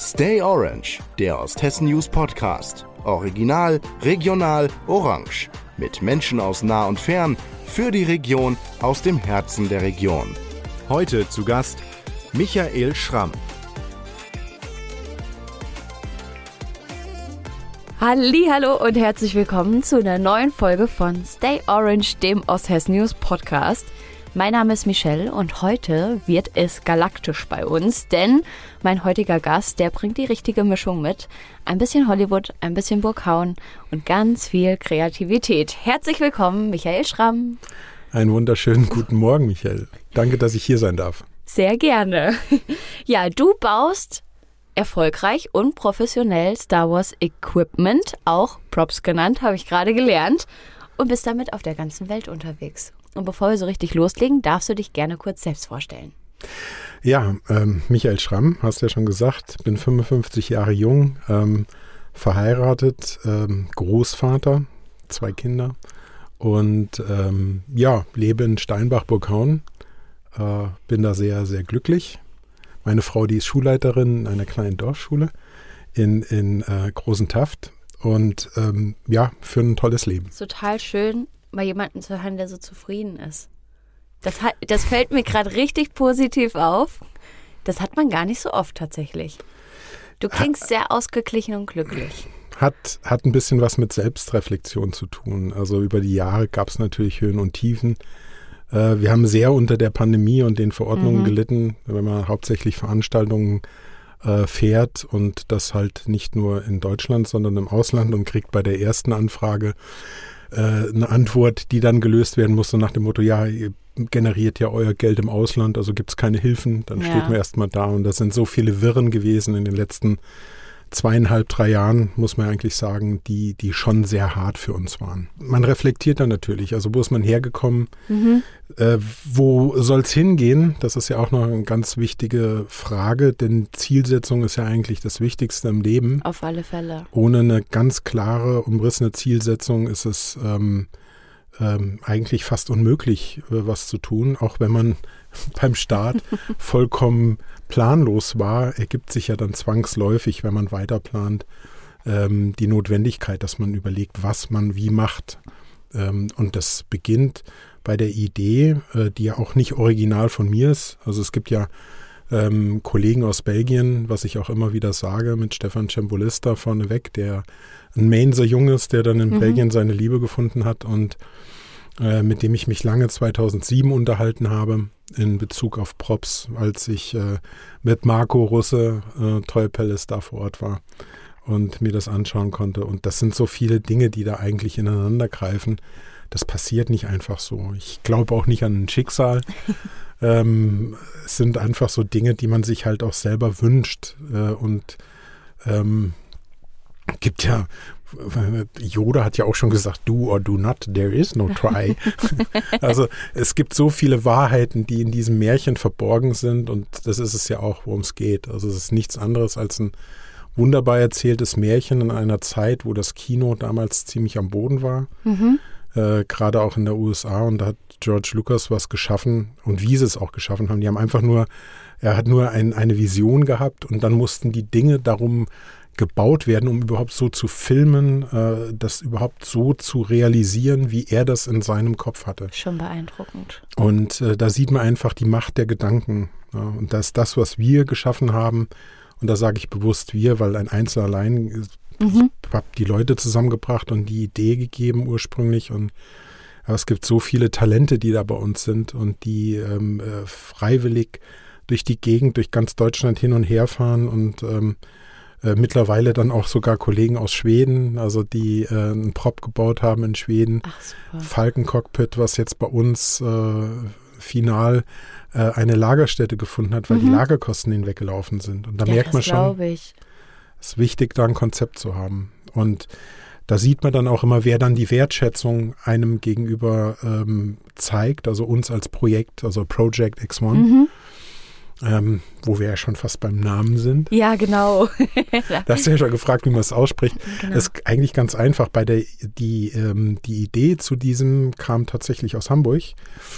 Stay Orange, der Osthessen News Podcast. Original, regional, orange. Mit Menschen aus nah und fern, für die Region, aus dem Herzen der Region. Heute zu Gast Michael Schramm. Hallo und herzlich willkommen zu einer neuen Folge von Stay Orange, dem Osthessen News Podcast. Mein Name ist Michelle und heute wird es galaktisch bei uns, denn mein heutiger Gast, der bringt die richtige Mischung mit. Ein bisschen Hollywood, ein bisschen Burghauen und ganz viel Kreativität. Herzlich willkommen, Michael Schramm. Einen wunderschönen guten Morgen, Michael. Danke, dass ich hier sein darf. Sehr gerne. Ja, du baust erfolgreich und professionell Star Wars Equipment, auch Props genannt, habe ich gerade gelernt, und bist damit auf der ganzen Welt unterwegs. Und bevor wir so richtig loslegen, darfst du dich gerne kurz selbst vorstellen. Ja, ähm, Michael Schramm, hast du ja schon gesagt, bin 55 Jahre jung, ähm, verheiratet, ähm, Großvater, zwei Kinder und ähm, ja, lebe in Steinbach-Burghauen. Äh, bin da sehr, sehr glücklich. Meine Frau, die ist Schulleiterin einer kleinen Dorfschule in, in äh, Großen Taft und ähm, ja, für ein tolles Leben. Total schön, mal jemanden zu hören, der so zufrieden ist. Das, hat, das fällt mir gerade richtig positiv auf. Das hat man gar nicht so oft tatsächlich. Du klingst sehr ausgeglichen und glücklich. Hat, hat ein bisschen was mit Selbstreflexion zu tun. Also über die Jahre gab es natürlich Höhen und Tiefen. Äh, wir haben sehr unter der Pandemie und den Verordnungen mhm. gelitten, wenn man hauptsächlich Veranstaltungen äh, fährt und das halt nicht nur in Deutschland, sondern im Ausland und kriegt bei der ersten Anfrage eine Antwort, die dann gelöst werden muss, so nach dem Motto, ja, ihr generiert ja euer Geld im Ausland, also gibt es keine Hilfen, dann ja. steht man erstmal da und das sind so viele Wirren gewesen in den letzten zweieinhalb, drei Jahren, muss man eigentlich sagen, die, die schon sehr hart für uns waren. Man reflektiert dann natürlich, also wo ist man hergekommen, mhm. äh, wo soll es hingehen? Das ist ja auch noch eine ganz wichtige Frage, denn Zielsetzung ist ja eigentlich das Wichtigste im Leben. Auf alle Fälle. Ohne eine ganz klare, umrissene Zielsetzung ist es ähm, ähm, eigentlich fast unmöglich, äh, was zu tun, auch wenn man beim Start vollkommen planlos war, ergibt sich ja dann zwangsläufig, wenn man weiter plant, ähm, die Notwendigkeit, dass man überlegt, was man wie macht. Ähm, und das beginnt bei der Idee, äh, die ja auch nicht original von mir ist. Also es gibt ja ähm, Kollegen aus Belgien, was ich auch immer wieder sage, mit Stefan Cembolista vorneweg, der ein Mainzer Jung ist, der dann in mhm. Belgien seine Liebe gefunden hat und äh, mit dem ich mich lange 2007 unterhalten habe in Bezug auf Props, als ich äh, mit Marco Russe, äh, Toy Palace da vor Ort war und mir das anschauen konnte. Und das sind so viele Dinge, die da eigentlich ineinander greifen. Das passiert nicht einfach so. Ich glaube auch nicht an ein Schicksal. ähm, es sind einfach so Dinge, die man sich halt auch selber wünscht. Äh, und ähm, gibt ja Yoda hat ja auch schon gesagt, do or do not, there is no try. also es gibt so viele Wahrheiten, die in diesem Märchen verborgen sind und das ist es ja auch, worum es geht. Also es ist nichts anderes als ein wunderbar erzähltes Märchen in einer Zeit, wo das Kino damals ziemlich am Boden war. Mhm. Äh, Gerade auch in der USA und da hat George Lucas was geschaffen und wie sie es auch geschaffen haben. Die haben einfach nur, er hat nur ein, eine Vision gehabt und dann mussten die Dinge darum gebaut werden, um überhaupt so zu filmen, äh, das überhaupt so zu realisieren, wie er das in seinem Kopf hatte. Schon beeindruckend. Und äh, da sieht man einfach die Macht der Gedanken. Ja, und das ist das, was wir geschaffen haben. Und da sage ich bewusst wir, weil ein Einzelner allein, äh, mhm. ich habe die Leute zusammengebracht und die Idee gegeben ursprünglich. Und aber es gibt so viele Talente, die da bei uns sind und die ähm, äh, freiwillig durch die Gegend, durch ganz Deutschland hin und her fahren und ähm, äh, mittlerweile dann auch sogar Kollegen aus Schweden, also die äh, einen Prop gebaut haben in Schweden. Ach, Falkencockpit, was jetzt bei uns äh, final äh, eine Lagerstätte gefunden hat, weil mhm. die Lagerkosten hinweggelaufen sind. Und da ja, merkt man schon, es ist wichtig, da ein Konzept zu haben. Und da sieht man dann auch immer, wer dann die Wertschätzung einem gegenüber ähm, zeigt, also uns als Projekt, also Project X1. Mhm. Ähm, wo wir ja schon fast beim Namen sind. Ja, genau. da hast du ja schon gefragt, wie man es ausspricht. Genau. Das ist eigentlich ganz einfach. Bei der, die, ähm, die Idee zu diesem kam tatsächlich aus Hamburg.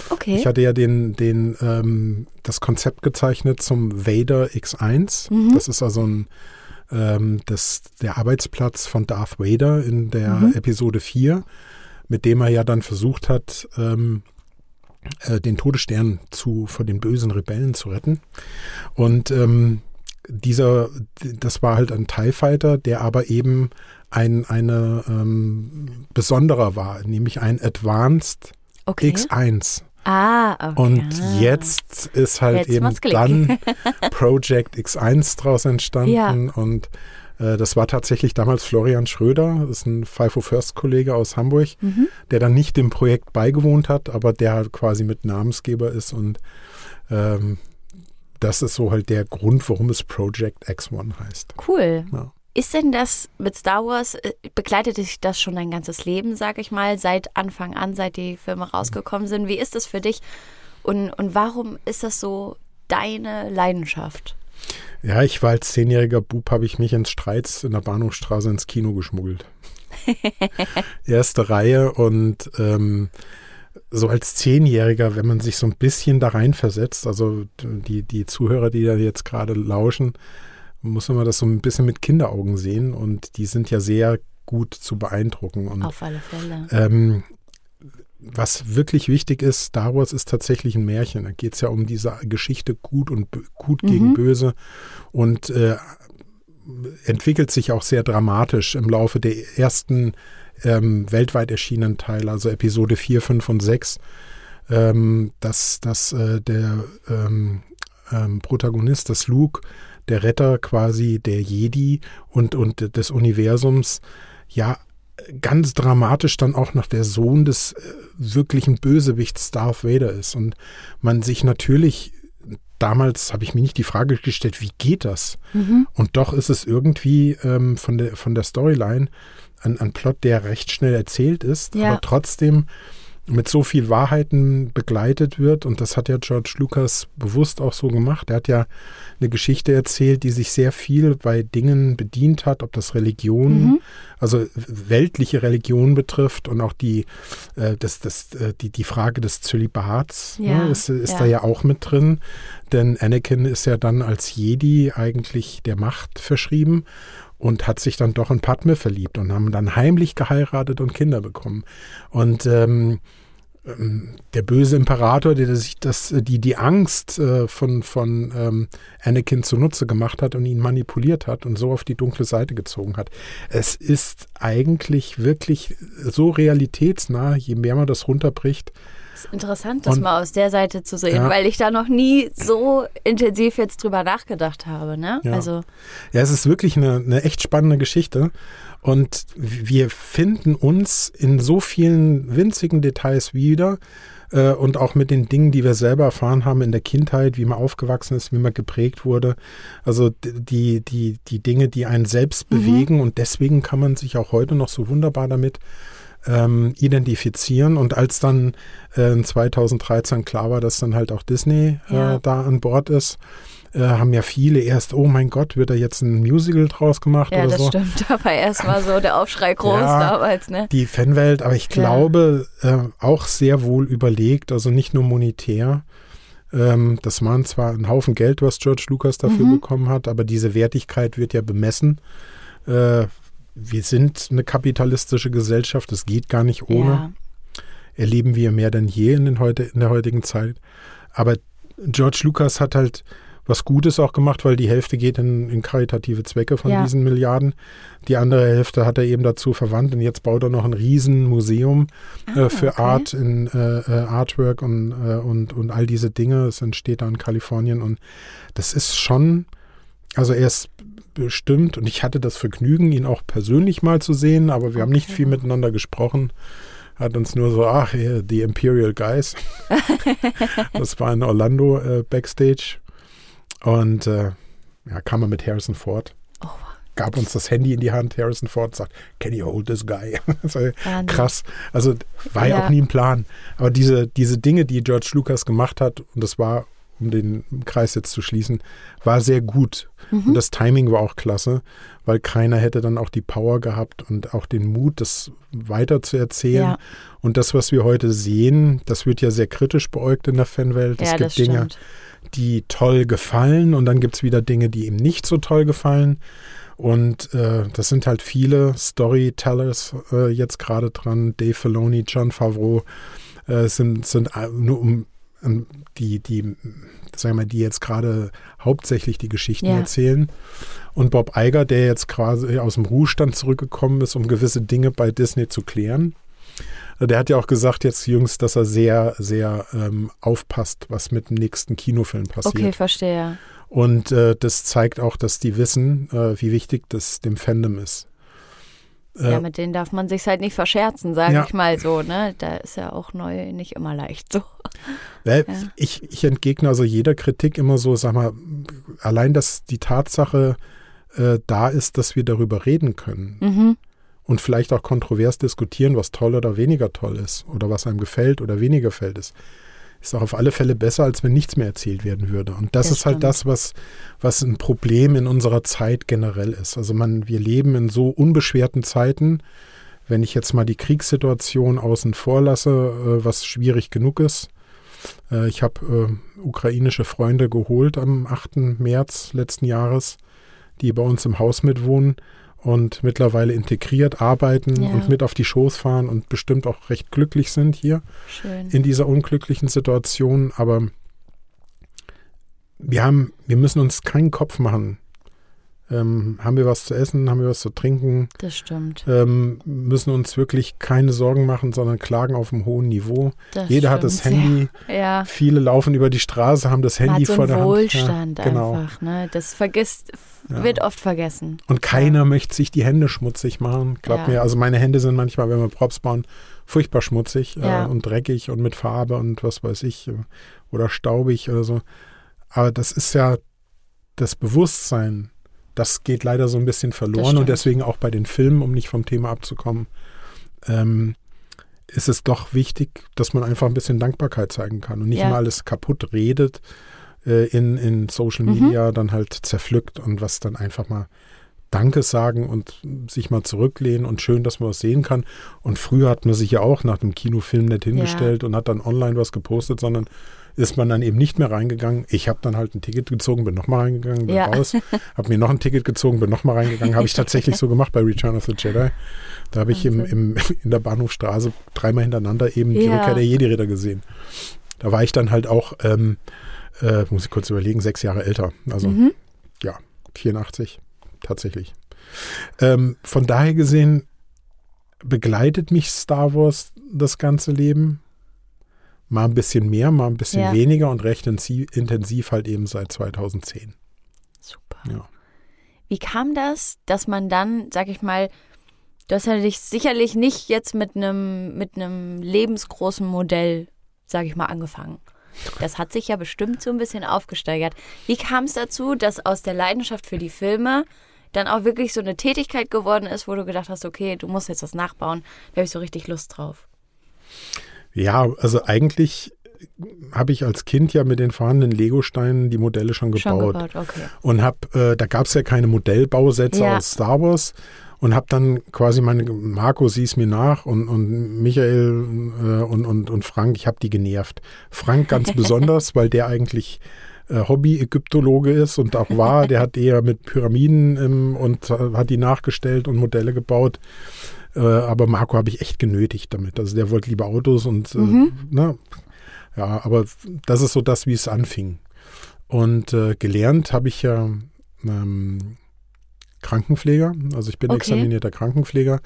Okay. Ich hatte ja den, den, ähm, das Konzept gezeichnet zum Vader X1. Mhm. Das ist also ein, ähm, das, der Arbeitsplatz von Darth Vader in der Mhm. Episode 4, mit dem er ja dann versucht hat, ähm, äh, den Todesstern zu, vor den bösen Rebellen zu retten. Und ähm, dieser, das war halt ein TIE Fighter, der aber eben ein eine ähm, besonderer war, nämlich ein Advanced okay. X1. Ah, okay. Und jetzt ist halt Jetzt eben dann Project X1 draus entstanden. Ja. Und äh, das war tatsächlich damals Florian Schröder, das ist ein FIFO First-Kollege aus Hamburg, Mhm. der dann nicht dem Projekt beigewohnt hat, aber der halt quasi mit Namensgeber ist. Und ähm, das ist so halt der Grund, warum es Project X1 heißt. Cool. Ja. Ist denn das mit Star Wars, äh, begleitet dich das schon dein ganzes Leben, sag ich mal, seit Anfang an, seit die Filme rausgekommen sind? Wie ist das für dich? Und, und warum ist das so deine Leidenschaft? Ja, ich war als zehnjähriger Bub, habe ich mich ins Streits in der Bahnhofstraße ins Kino geschmuggelt. Erste Reihe und ähm, so als Zehnjähriger, wenn man sich so ein bisschen da reinversetzt, also die, die Zuhörer, die da jetzt gerade lauschen, muss man das so ein bisschen mit Kinderaugen sehen und die sind ja sehr gut zu beeindrucken. Und Auf alle Fälle. ähm, was wirklich wichtig ist, Star Wars ist tatsächlich ein Märchen. Da geht es ja um diese Geschichte gut und gut gegen Mhm. böse und äh, entwickelt sich auch sehr dramatisch im Laufe der ersten ähm, weltweit erschienenen Teile, also Episode 4, 5 und 6, ähm, dass, dass äh, der ähm, ähm, Protagonist, das Luke, der Retter quasi der Jedi und, und des Universums, ja ganz dramatisch dann auch noch der Sohn des äh, wirklichen Bösewichts Darth Vader ist. Und man sich natürlich, damals habe ich mir nicht die Frage gestellt, wie geht das? Mhm. Und doch ist es irgendwie ähm, von, der, von der Storyline ein, ein Plot, der recht schnell erzählt ist, Ja. aber trotzdem mit so viel Wahrheiten begleitet wird. Und das hat ja George Lucas bewusst auch so gemacht. Er hat ja eine Geschichte erzählt, die sich sehr viel bei Dingen bedient hat, ob das Religion, Mhm. also weltliche Religion betrifft und auch die, äh, das, das, äh, die, die Frage des Zölibats Ja, ne, ist, ist ja. da ja auch mit drin. Denn Anakin ist ja dann als Jedi eigentlich der Macht verschrieben und hat sich dann doch in Padme verliebt und haben dann heimlich geheiratet und Kinder bekommen. Und ähm, ähm, der böse Imperator, der sich das, die, die Angst äh, von, von ähm, Anakin zunutze gemacht hat und ihn manipuliert hat und so auf die dunkle Seite gezogen hat. Es ist eigentlich wirklich so realitätsnah, je mehr man das runterbricht. Ist interessant, das Und- mal aus der Seite zu sehen, Ja. weil ich da noch nie so intensiv jetzt drüber nachgedacht habe. Ne? Ja. Also, Ja, es ist wirklich eine, eine echt spannende Geschichte. Und wir finden uns in so vielen winzigen Details wieder äh, und auch mit den Dingen, die wir selber erfahren haben in der Kindheit, wie man aufgewachsen ist, wie man geprägt wurde. Also die, die, die Dinge, die einen selbst bewegen und deswegen kann man sich auch heute noch so wunderbar damit ähm, identifizieren. Und als dann äh, in 2013 klar war, dass dann halt auch Disney Ja. äh, da an Bord ist, äh, haben ja viele erst, oh mein Gott, wird da jetzt ein Musical draus gemacht ja, oder das so. stimmt. Da war erstmal so der Aufschrei groß Ja. damals, ne? Die Fanwelt, aber ich Ja. glaube äh, auch sehr wohl überlegt, also nicht nur monetär. Ähm, das waren zwar ein Haufen Geld, was George Lucas dafür Mhm. bekommen hat, aber diese Wertigkeit wird ja bemessen. Äh, wir sind eine kapitalistische Gesellschaft, das geht gar nicht ohne. Ja. Erleben wir mehr denn je in, den heute, in der heutigen Zeit. Aber George Lucas hat halt was Gutes auch gemacht, weil die Hälfte geht in, in karitative Zwecke von Ja. diesen Milliarden. Die andere Hälfte hat er eben dazu verwandt und jetzt baut er noch ein Riesenmuseum Ah, äh, für okay. Art in äh, äh, Artwork und, äh, und, und all diese Dinge. Es entsteht da in Kalifornien und das ist schon, also er ist bestimmt und ich hatte das Vergnügen, ihn auch persönlich mal zu sehen, aber wir haben nicht viel miteinander gesprochen. Hat uns nur so, ach, die Imperial Guys. das war in Orlando äh, Backstage. Und äh, ja, kam er mit Harrison Ford. Oh. Gab uns das Handy in die Hand. Harrison Ford sagt, can you hold this guy? Krass. Also war ja. Ja. auch nie ein Plan. Aber diese, diese Dinge, die George Lucas gemacht hat, und das war um den Kreis jetzt zu schließen, war sehr gut. Mhm. Und das Timing war auch klasse, weil keiner hätte dann auch die Power gehabt und auch den Mut, das weiter zu erzählen. Ja. Und das, was wir heute sehen, das wird ja sehr kritisch beäugt in der Fanwelt. Es gibt Dinge, die toll gefallen und dann gibt es wieder Dinge, die ihm nicht so toll gefallen. Und äh, das sind halt viele Storytellers äh, jetzt gerade dran. Dave Filoni, John Favreau äh, sind, sind äh, nur um die, die, sagen wir, die jetzt gerade hauptsächlich die Geschichten ja. erzählen. Und Bob Iger, der jetzt quasi aus dem Ruhestand zurückgekommen ist, um gewisse Dinge bei Disney zu klären. Der hat ja auch gesagt jetzt jüngst, dass er sehr, sehr ähm, aufpasst, was mit dem nächsten Kinofilm passiert. Okay, verstehe. Und äh, das zeigt auch, dass die wissen, äh, wie wichtig das dem Fandom ist. Ja, mit denen darf man sich halt nicht verscherzen, sage ja. ich mal so. Ne? Da ist ja auch neu nicht immer leicht so. Ja. Ich, ich entgegne also jeder Kritik immer so, sag mal, allein, dass die Tatsache äh, da ist, dass wir darüber reden können. Mhm. Und vielleicht auch kontrovers diskutieren, was toll oder weniger toll ist oder was einem gefällt oder weniger gefällt ist ist auch auf alle Fälle besser, als wenn nichts mehr erzählt werden würde. Und das, das ist halt stimmt. das, was, was ein Problem in unserer Zeit generell ist. Also man, wir leben in so unbeschwerten Zeiten. Wenn ich jetzt mal die Kriegssituation außen vor lasse, äh, was schwierig genug ist. Äh, ich habe äh, ukrainische Freunde geholt am 8. März letzten Jahres, die bei uns im Haus mitwohnen und mittlerweile integriert arbeiten ja. und mit auf die Schoß fahren und bestimmt auch recht glücklich sind hier Schön. in dieser unglücklichen Situation. Aber wir haben, wir müssen uns keinen Kopf machen, ähm, haben wir was zu essen? Haben wir was zu trinken? Das stimmt. Ähm, müssen uns wirklich keine Sorgen machen, sondern klagen auf einem hohen Niveau. Das Jeder stimmt. hat das Handy. Ja. ja. Viele laufen über die Straße, haben das Handy so vor der Wohlstand Hand. Ja, genau. einfach. Ne? Das vergisst, wird oft vergessen. Und keiner möchte sich die Hände schmutzig machen. Glaubt mir, also meine Hände sind manchmal, wenn wir Props bauen, furchtbar schmutzig äh, und dreckig und mit Farbe und was weiß ich äh, oder staubig oder so. Aber das ist ja das Bewusstsein das geht leider so ein bisschen verloren und deswegen auch bei den Filmen, um nicht vom Thema abzukommen, ähm, ist es doch wichtig, dass man einfach ein bisschen Dankbarkeit zeigen kann und nicht ja. mal alles kaputt redet äh, in, in Social mhm. Media, mhm. dann halt zerpflückt und was dann einfach mal Danke sagen und sich mal zurücklehnen und schön, dass man was sehen kann. Und früher hat man sich ja auch nach dem Kinofilm nicht hingestellt ja. und hat dann online was gepostet, sondern ist man dann eben nicht mehr reingegangen. Ich habe dann halt ein Ticket gezogen, bin nochmal reingegangen, bin ja. raus, habe mir noch ein Ticket gezogen, bin nochmal reingegangen. Habe ich tatsächlich so gemacht bei Return of the Jedi. Da habe ich im, im, in der Bahnhofstraße dreimal hintereinander eben ja. die Rückkehr der Jedi-Ritter gesehen. Da war ich dann halt auch, ähm, äh, muss ich kurz überlegen, sechs Jahre älter. Also mhm. ja, 84 tatsächlich. Ähm, von daher gesehen begleitet mich Star Wars das ganze Leben mal ein bisschen mehr, mal ein bisschen ja. weniger und recht intensiv halt eben seit 2010. Super. Ja. Wie kam das, dass man dann, sag ich mal, du hast ja dich sicherlich nicht jetzt mit einem mit einem lebensgroßen Modell, sag ich mal, angefangen. Das hat sich ja bestimmt so ein bisschen aufgesteigert. Wie kam es dazu, dass aus der Leidenschaft für die Filme dann auch wirklich so eine Tätigkeit geworden ist, wo du gedacht hast, okay, du musst jetzt was nachbauen, da habe ich so richtig Lust drauf? Ja, also eigentlich habe ich als Kind ja mit den vorhandenen Lego-Steinen die Modelle schon gebaut. Schon gebaut okay. Und habe, äh, da gab es ja keine Modellbausätze ja. aus Star Wars und habe dann quasi meine, Marco sieh's mir nach und, und Michael äh, und, und, und Frank, ich habe die genervt. Frank ganz besonders, weil der eigentlich äh, Hobby-Ägyptologe ist und auch war, der hat eher mit Pyramiden ähm, und hat die nachgestellt und Modelle gebaut. Äh, aber Marco habe ich echt genötigt damit. Also der wollte lieber Autos und äh, mhm. ne? ja, aber das ist so das, wie es anfing. Und äh, gelernt habe ich ja ähm, Krankenpfleger. Also ich bin okay. examinierter Krankenpfleger,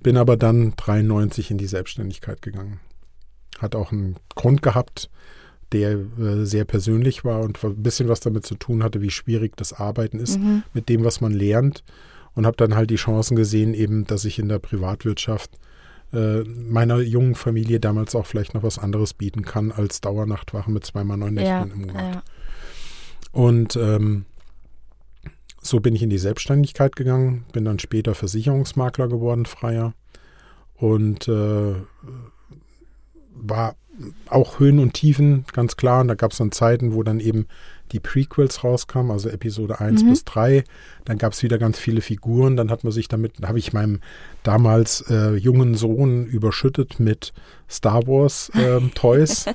bin aber dann 93 in die Selbstständigkeit gegangen. Hat auch einen Grund gehabt, der äh, sehr persönlich war und ein bisschen was damit zu tun hatte, wie schwierig das Arbeiten ist mhm. mit dem, was man lernt und habe dann halt die Chancen gesehen, eben, dass ich in der Privatwirtschaft äh, meiner jungen Familie damals auch vielleicht noch was anderes bieten kann als Dauernachtwache mit zweimal neun Nächten ja, im Monat. Ja. Und ähm, so bin ich in die Selbstständigkeit gegangen, bin dann später Versicherungsmakler geworden, freier und äh, war auch Höhen und Tiefen, ganz klar. Und da gab es dann Zeiten, wo dann eben die Prequels rauskamen, also Episode 1 mhm. bis 3. Dann gab es wieder ganz viele Figuren. Dann hat man sich damit, habe ich meinem damals äh, jungen Sohn überschüttet mit Star Wars äh, Toys,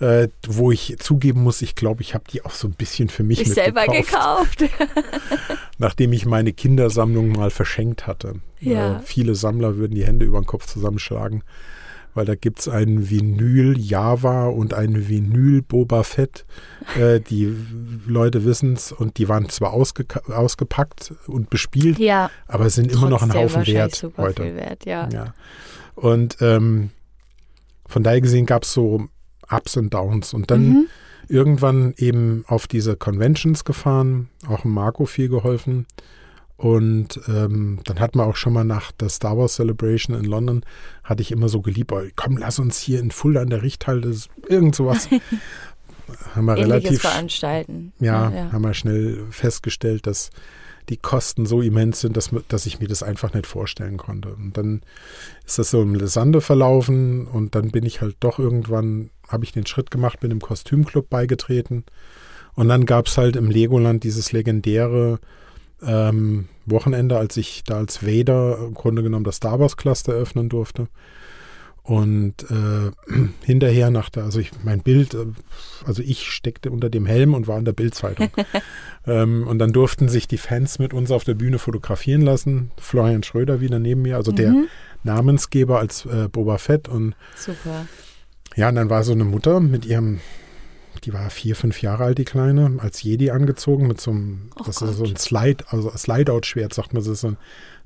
äh, wo ich zugeben muss, ich glaube, ich habe die auch so ein bisschen für mich ich selber gekauft. nachdem ich meine Kindersammlung mal verschenkt hatte. Ja. Äh, viele Sammler würden die Hände über den Kopf zusammenschlagen weil da gibt es einen Vinyl Java und einen Vinyl Boba Fett. Äh, die Leute wissen es und die waren zwar ausge ausgepackt und bespielt, ja, aber sind immer noch ein Haufen Wert heute. Wert, ja. ja. Und ähm, von daher gesehen gab es so Ups und Downs und dann mhm. irgendwann eben auf diese Conventions gefahren, auch Marco viel geholfen. Und ähm, dann hat man auch schon mal nach der Star Wars Celebration in London, hatte ich immer so geliebt, oh, komm, lass uns hier in Fulda an der Richthalle, irgend sowas. haben wir relativ veranstalten. Ja, ja, ja, haben wir schnell festgestellt, dass die Kosten so immens sind, dass, dass ich mir das einfach nicht vorstellen konnte. Und dann ist das so im Sande verlaufen und dann bin ich halt doch irgendwann, habe ich den Schritt gemacht, bin im Kostümclub beigetreten. Und dann gab es halt im Legoland dieses legendäre ähm, Wochenende, als ich da als Vader im Grunde genommen das Star Wars Cluster eröffnen durfte. Und äh, hinterher nach der, also ich, mein Bild, äh, also ich steckte unter dem Helm und war in der Bildzeitung. ähm, und dann durften sich die Fans mit uns auf der Bühne fotografieren lassen. Florian Schröder wieder neben mir, also mhm. der Namensgeber als äh, Boba Fett. Und Super. Ja, und dann war so eine Mutter mit ihrem die war vier, fünf Jahre alt, die Kleine, als Jedi angezogen mit so einem, oh das Gott. ist so ein Slide, also Slide-Out-Schwert, sagt man. Das ist, so ein,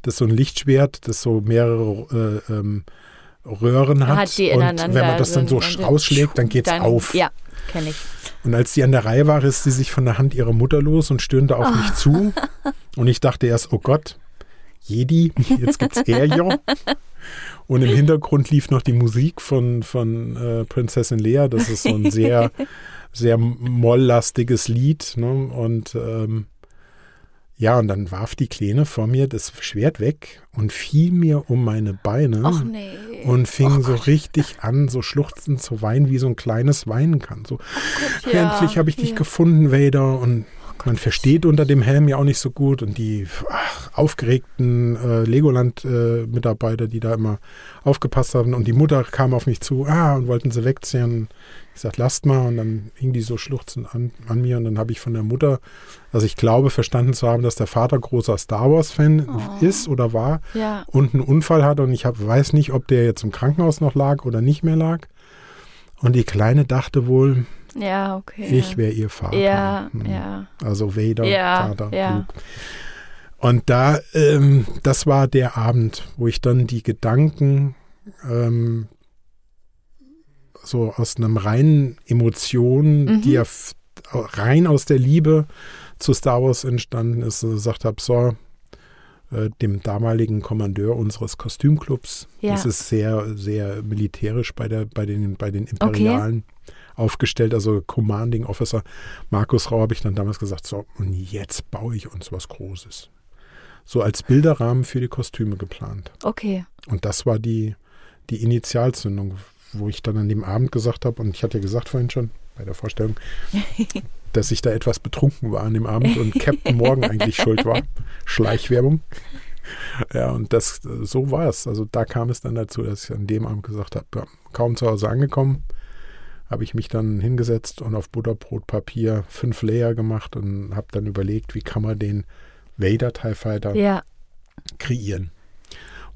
das ist so ein Lichtschwert, das so mehrere äh, ähm, Röhren hat. hat die und wenn man das dann so rausschlägt, dann geht es auf. Ja, kenne ich. Und als die an der Reihe war, riss sie sich von der Hand ihrer Mutter los und stöhnte auf oh. mich zu. Und ich dachte erst, oh Gott, Jedi, jetzt gibt's Air Und im Hintergrund lief noch die Musik von, von äh, Prinzessin Lea. Das ist so ein sehr sehr molllastiges Lied. Ne? Und ähm, ja, und dann warf die Kleine vor mir das Schwert weg und fiel mir um meine Beine nee. und fing oh so richtig an, so schluchzend zu weinen, wie so ein kleines weinen kann. So, oh Gott, ja. endlich habe ich dich ja. gefunden, Vader. Und man versteht unter dem Helm ja auch nicht so gut und die ach, aufgeregten äh, Legoland-Mitarbeiter, äh, die da immer aufgepasst haben und die Mutter kam auf mich zu ah, und wollten sie wegziehen. Ich sagte, lasst mal und dann hing die so schluchzend an, an mir und dann habe ich von der Mutter, also ich glaube verstanden zu haben, dass der Vater großer Star Wars-Fan oh. ist oder war ja. und einen Unfall hatte und ich hab, weiß nicht, ob der jetzt im Krankenhaus noch lag oder nicht mehr lag. Und die Kleine dachte wohl, ja, okay. Ich wäre ihr Vater. Ja, hm. ja. Also Vader, ja, Vater, ja. Luke. Und da, ähm, das war der Abend, wo ich dann die Gedanken ähm, so aus einem reinen Emotion, mhm. die ja rein aus der Liebe zu Star Wars entstanden ist, gesagt habe, so, äh, dem damaligen Kommandeur unseres Kostümclubs. Ja. Das ist sehr, sehr militärisch bei, der, bei, den, bei den Imperialen. Okay aufgestellt, also Commanding Officer Markus Rau habe ich dann damals gesagt, so, und jetzt baue ich uns was Großes. So als Bilderrahmen für die Kostüme geplant. Okay. Und das war die, die Initialzündung, wo ich dann an dem Abend gesagt habe, und ich hatte ja gesagt vorhin schon bei der Vorstellung, dass ich da etwas betrunken war an dem Abend und Captain Morgan eigentlich schuld war. Schleichwerbung. Ja, und das, so war es. Also da kam es dann dazu, dass ich an dem Abend gesagt habe, ja, kaum zu Hause angekommen, habe ich mich dann hingesetzt und auf Butterbrotpapier fünf Layer gemacht und habe dann überlegt, wie kann man den Vader TIE Fighter ja. kreieren.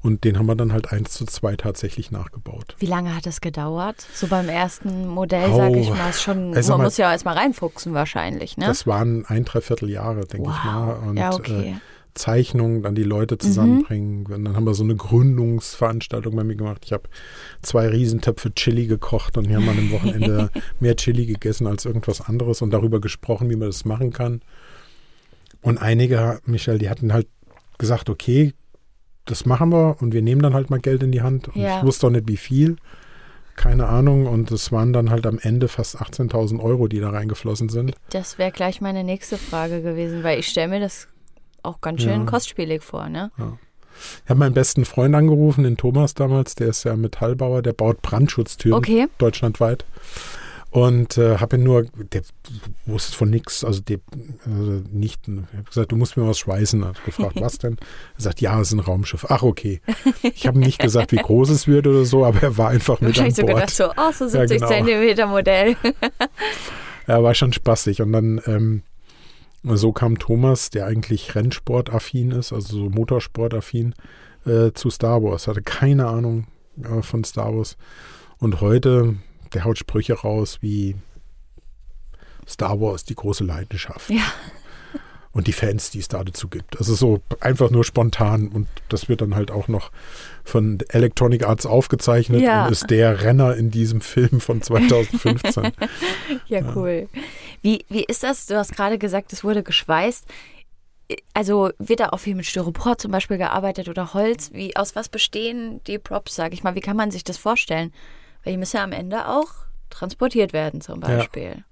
Und den haben wir dann halt eins zu zwei tatsächlich nachgebaut. Wie lange hat das gedauert? So beim ersten Modell, oh, sage ich mal, ist schon, also man mal, muss ja erstmal reinfuchsen wahrscheinlich, ne? Das waren ein, dreiviertel Jahre, denke wow. ich mal. Und, ja, okay. Äh, Zeichnungen, dann die Leute zusammenbringen. Mhm. Dann haben wir so eine Gründungsveranstaltung bei mir gemacht. Ich habe zwei Riesentöpfe Chili gekocht und wir haben an dem Wochenende mehr Chili gegessen als irgendwas anderes und darüber gesprochen, wie man das machen kann. Und einige, Michelle, die hatten halt gesagt, okay, das machen wir und wir nehmen dann halt mal Geld in die Hand. Und ja. ich wusste auch nicht, wie viel. Keine Ahnung. Und es waren dann halt am Ende fast 18.000 Euro, die da reingeflossen sind. Das wäre gleich meine nächste Frage gewesen, weil ich stelle mir das auch ganz schön ja. kostspielig vor, ne? Ja. Ich habe meinen besten Freund angerufen, den Thomas damals, der ist ja Metallbauer, der baut Brandschutztüren Okay. deutschlandweit. Und äh, habe ihn nur, der wusste von nichts, also, der, also nicht, ich habe gesagt, du musst mir was schweißen. Er hat gefragt, was denn? Er sagt, ja, es ist ein Raumschiff. Ach, okay. Ich habe nicht gesagt, wie groß es wird oder so, aber er war einfach mit an Bord. gedacht, so, oh, so 70 genau. Zentimeter Modell. Ja, war schon spaßig. Und dann, ähm, so kam Thomas, der eigentlich Rennsportaffin ist, also so Motorsportaffin, äh, zu Star Wars. Hatte keine Ahnung äh, von Star Wars. Und heute, der haut Sprüche raus wie Star Wars, die große Leidenschaft. Ja. Und die Fans, die es da dazu gibt. Also so einfach nur spontan. Und das wird dann halt auch noch von Electronic Arts aufgezeichnet Ja. und ist der Renner in diesem Film von 2015. Ja, cool. Wie, wie ist das? Du hast gerade gesagt, es wurde geschweißt. Also wird da auch viel mit Styropor zum Beispiel gearbeitet oder Holz? Wie, aus was bestehen die Props, sage ich mal? Wie kann man sich das vorstellen? Weil die müssen ja am Ende auch transportiert werden zum Beispiel.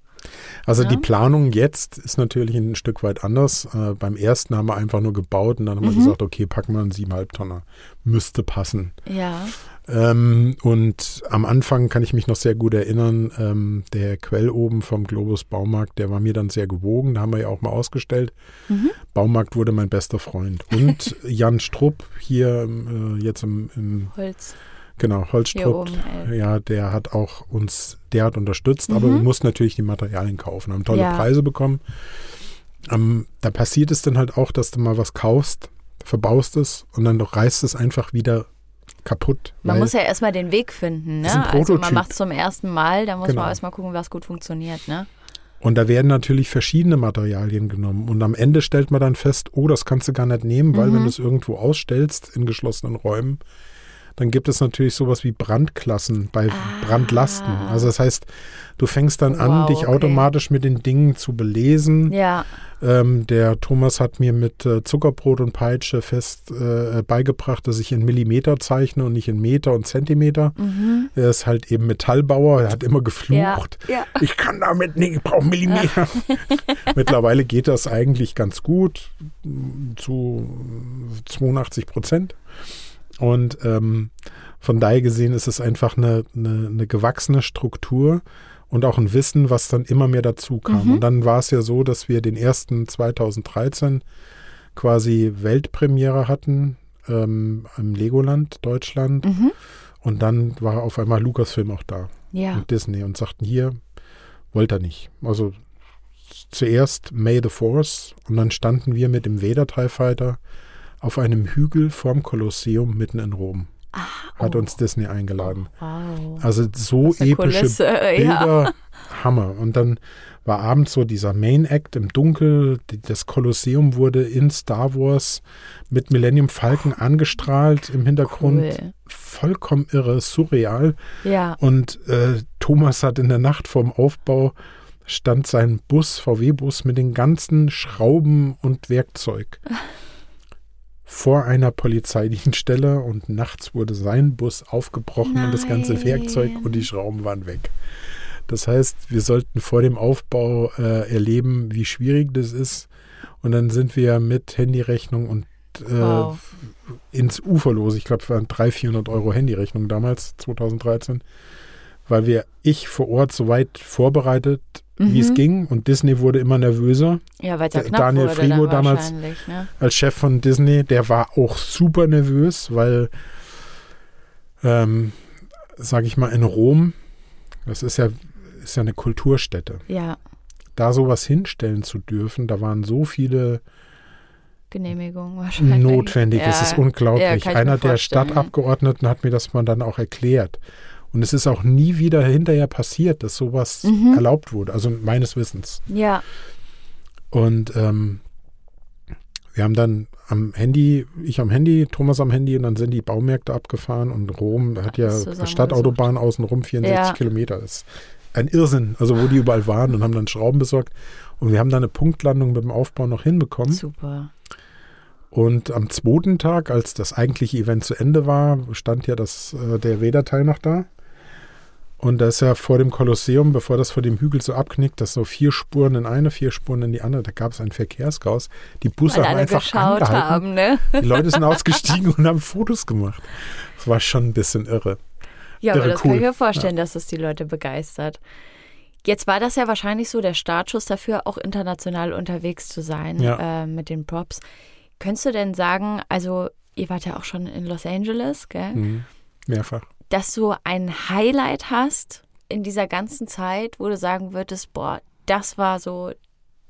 Also Ja. die Planung jetzt ist natürlich ein Stück weit anders. Äh, beim ersten haben wir einfach nur gebaut und dann haben wir Mhm. gesagt, okay, packen wir einen 7,5 Tonner. Müsste passen. Ja. Ähm, und am Anfang kann ich mich noch sehr gut erinnern, ähm, der Quell oben vom Globus Baumarkt, der war mir dann sehr gewogen. Da haben wir ja auch mal ausgestellt. Mhm. Baumarkt wurde mein bester Freund. Und Jan Strupp hier äh, jetzt im, im Holz. Genau, Holzstrupp, ja, der hat auch uns, der hat unterstützt, aber Mhm. wir mussten natürlich die Materialien kaufen, haben tolle Ja. Preise bekommen. Ähm, da passiert es dann halt auch, dass du mal was kaufst, verbaust es und dann reißt es einfach wieder kaputt. man muss ja erstmal den Weg finden, ne? Also man macht es zum ersten Mal, da muss Genau. man erstmal gucken, was gut funktioniert, ne? Und da werden natürlich verschiedene Materialien genommen. Und am Ende stellt man dann fest, oh, das kannst du gar nicht nehmen, weil Mhm. wenn du es irgendwo ausstellst in geschlossenen Räumen, dann gibt es natürlich sowas wie Brandklassen bei Ah. Brandlasten. Also das heißt, du fängst dann an, Wow, dich okay. automatisch mit den Dingen zu belesen. Ja. Ähm, der Thomas hat mir mit äh, Zuckerbrot und Peitsche fest äh, beigebracht, dass ich in Millimeter zeichne und nicht in Meter und Zentimeter. Mhm. Er ist halt eben Metallbauer, er hat immer geflucht. Ja. Ich kann damit nicht, ich brauche Millimeter. Mittlerweile geht das eigentlich ganz gut, zu 82 Prozent. Und ähm, von daher gesehen ist es einfach eine, eine, eine gewachsene Struktur und auch ein Wissen, was dann immer mehr dazu kam. Mhm. Und dann war es ja so, dass wir den ersten 2013 quasi Weltpremiere hatten ähm, im Legoland Deutschland. Mhm. Und dann war auf einmal Lucasfilm auch da Ja. und Disney und sagten, hier, wollte er nicht. Also zuerst May the Force und dann standen wir mit dem Vader TIE Fighter auf einem Hügel vorm Kolosseum mitten in Rom. Hat oh. uns Disney eingeladen. Wow. Also so epische Kulisse, äh, ja. Bilder, Hammer. Und dann war abends so dieser Main Act im Dunkel. Das Kolosseum wurde in Star Wars mit Millennium Falcon angestrahlt im Hintergrund. Cool. Vollkommen irre, surreal. Ja. Und äh, Thomas hat in der Nacht vorm Aufbau stand sein Bus, VW-Bus mit den ganzen Schrauben und Werkzeug vor einer Polizeidienststelle und nachts wurde sein Bus aufgebrochen und das ganze Nein. Werkzeug und die Schrauben waren weg. Das heißt, wir sollten vor dem Aufbau äh, erleben, wie schwierig das ist. Und dann sind wir mit Handyrechnung und äh, Wow. ins Ufer los. Ich glaube, es waren 300, 400 Euro Handyrechnung damals, 2013, weil wir, ich vor Ort so weit vorbereitet, wie es Mhm. ging. Und Disney wurde immer nervöser. Ja, weil es ja knapp Daniel wurde Frigo damals- ne? Als Chef von Disney, der war auch super nervös, weil, ähm, sage ich mal, in Rom, das ist ja, ist ja eine Kulturstätte, Ja, da sowas hinstellen zu dürfen, da waren so viele Genehmigung wahrscheinlich. notwendig. Ja. Es ist Ja, unglaublich. mir Einer der. Stadtabgeordneten hat mir das mal dann auch erklärt. Und es ist auch nie wieder hinterher passiert, dass sowas Mhm. erlaubt wurde, also meines Wissens. Ja, Und ähm, wir haben dann am Handy, ich am Handy, Thomas am Handy und dann sind die Baumärkte abgefahren und Rom hat ja. Stadtautobahn außenrum 64 Ja. Kilometer. Das ist ein Irrsinn, also wo die überall waren und haben dann Schrauben besorgt. Und wir haben dann eine Punktlandung mit dem Aufbau noch hinbekommen. super. Und am zweiten Tag, als das eigentliche Event zu Ende war, stand ja das, äh, der Räderteil noch da. Und da ist ja vor dem Kolosseum, bevor das vor dem Hügel so abknickt, das so vier Spuren in eine, vier Spuren in die andere, da gab es ein Verkehrschaos. Die Busse Weil haben einfach geschaut angehalten. haben, ne? Die Leute sind ausgestiegen und haben Fotos gemacht. Das war schon ein bisschen irre. Ja, aber Irre das kann ich cool. mir vorstellen, dass es die Leute begeistert. Jetzt war das ja wahrscheinlich so der Startschuss dafür, auch international unterwegs zu sein Ja. äh, mit den Props. Könntest du denn sagen, also ihr wart ja auch schon in Los Angeles, gell? Mhm. Mehrfach. Dass du ein Highlight hast in dieser ganzen Zeit, wo du sagen würdest, boah, das war so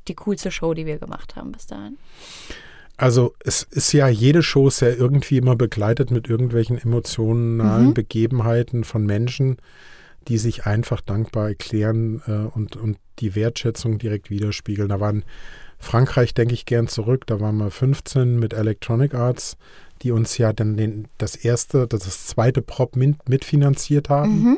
die coolste Show, die wir gemacht haben bis dahin? Also es ist ja, jede Show ist ja irgendwie immer begleitet mit irgendwelchen emotionalen Mhm. Begebenheiten von Menschen, die sich einfach dankbar erklären äh, und, und die Wertschätzung direkt widerspiegeln. Da waren Frankreich, denke ich gern zurück, da waren wir 15 mit Electronic Arts, die uns ja dann den, das erste, das, das zweite Prop mit, mitfinanziert haben. Mhm.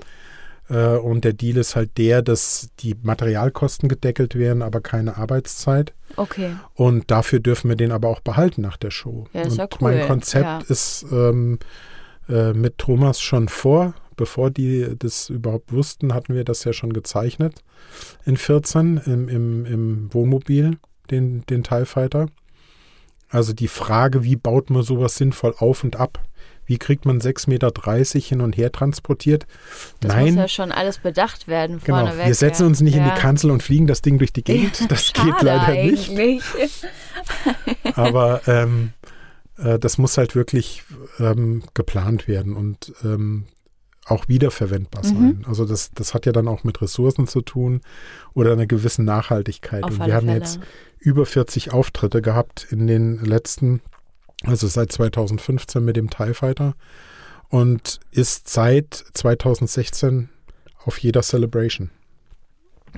Äh, und der Deal ist halt der, dass die Materialkosten gedeckelt werden, aber keine Arbeitszeit. Okay. Und dafür dürfen wir den aber auch behalten nach der Show. Ja, ist und ja cool, mein Konzept ja. ist ähm, äh, mit Thomas schon vor, bevor die das überhaupt wussten, hatten wir das ja schon gezeichnet in 14 im, im, im Wohnmobil, den, den TIE Fighter. Also die Frage, wie baut man sowas sinnvoll auf und ab? Wie kriegt man 6,30 Meter hin und her transportiert? Das Nein, muss ja schon alles bedacht werden genau. vorneweg. Wir setzen uns nicht in ja. die Kanzel und fliegen das Ding durch die Gegend. Das geht leider nicht. Aber ähm, äh, das muss halt wirklich ähm, geplant werden und ähm, auch wiederverwendbar Mhm. sein. Also das, das hat ja dann auch mit Ressourcen zu tun oder einer gewissen Nachhaltigkeit. Auf und wir haben Fälle. jetzt über 40 Auftritte gehabt in den letzten, also seit 2015 mit dem TIE Fighter und ist seit 2016 auf jeder Celebration.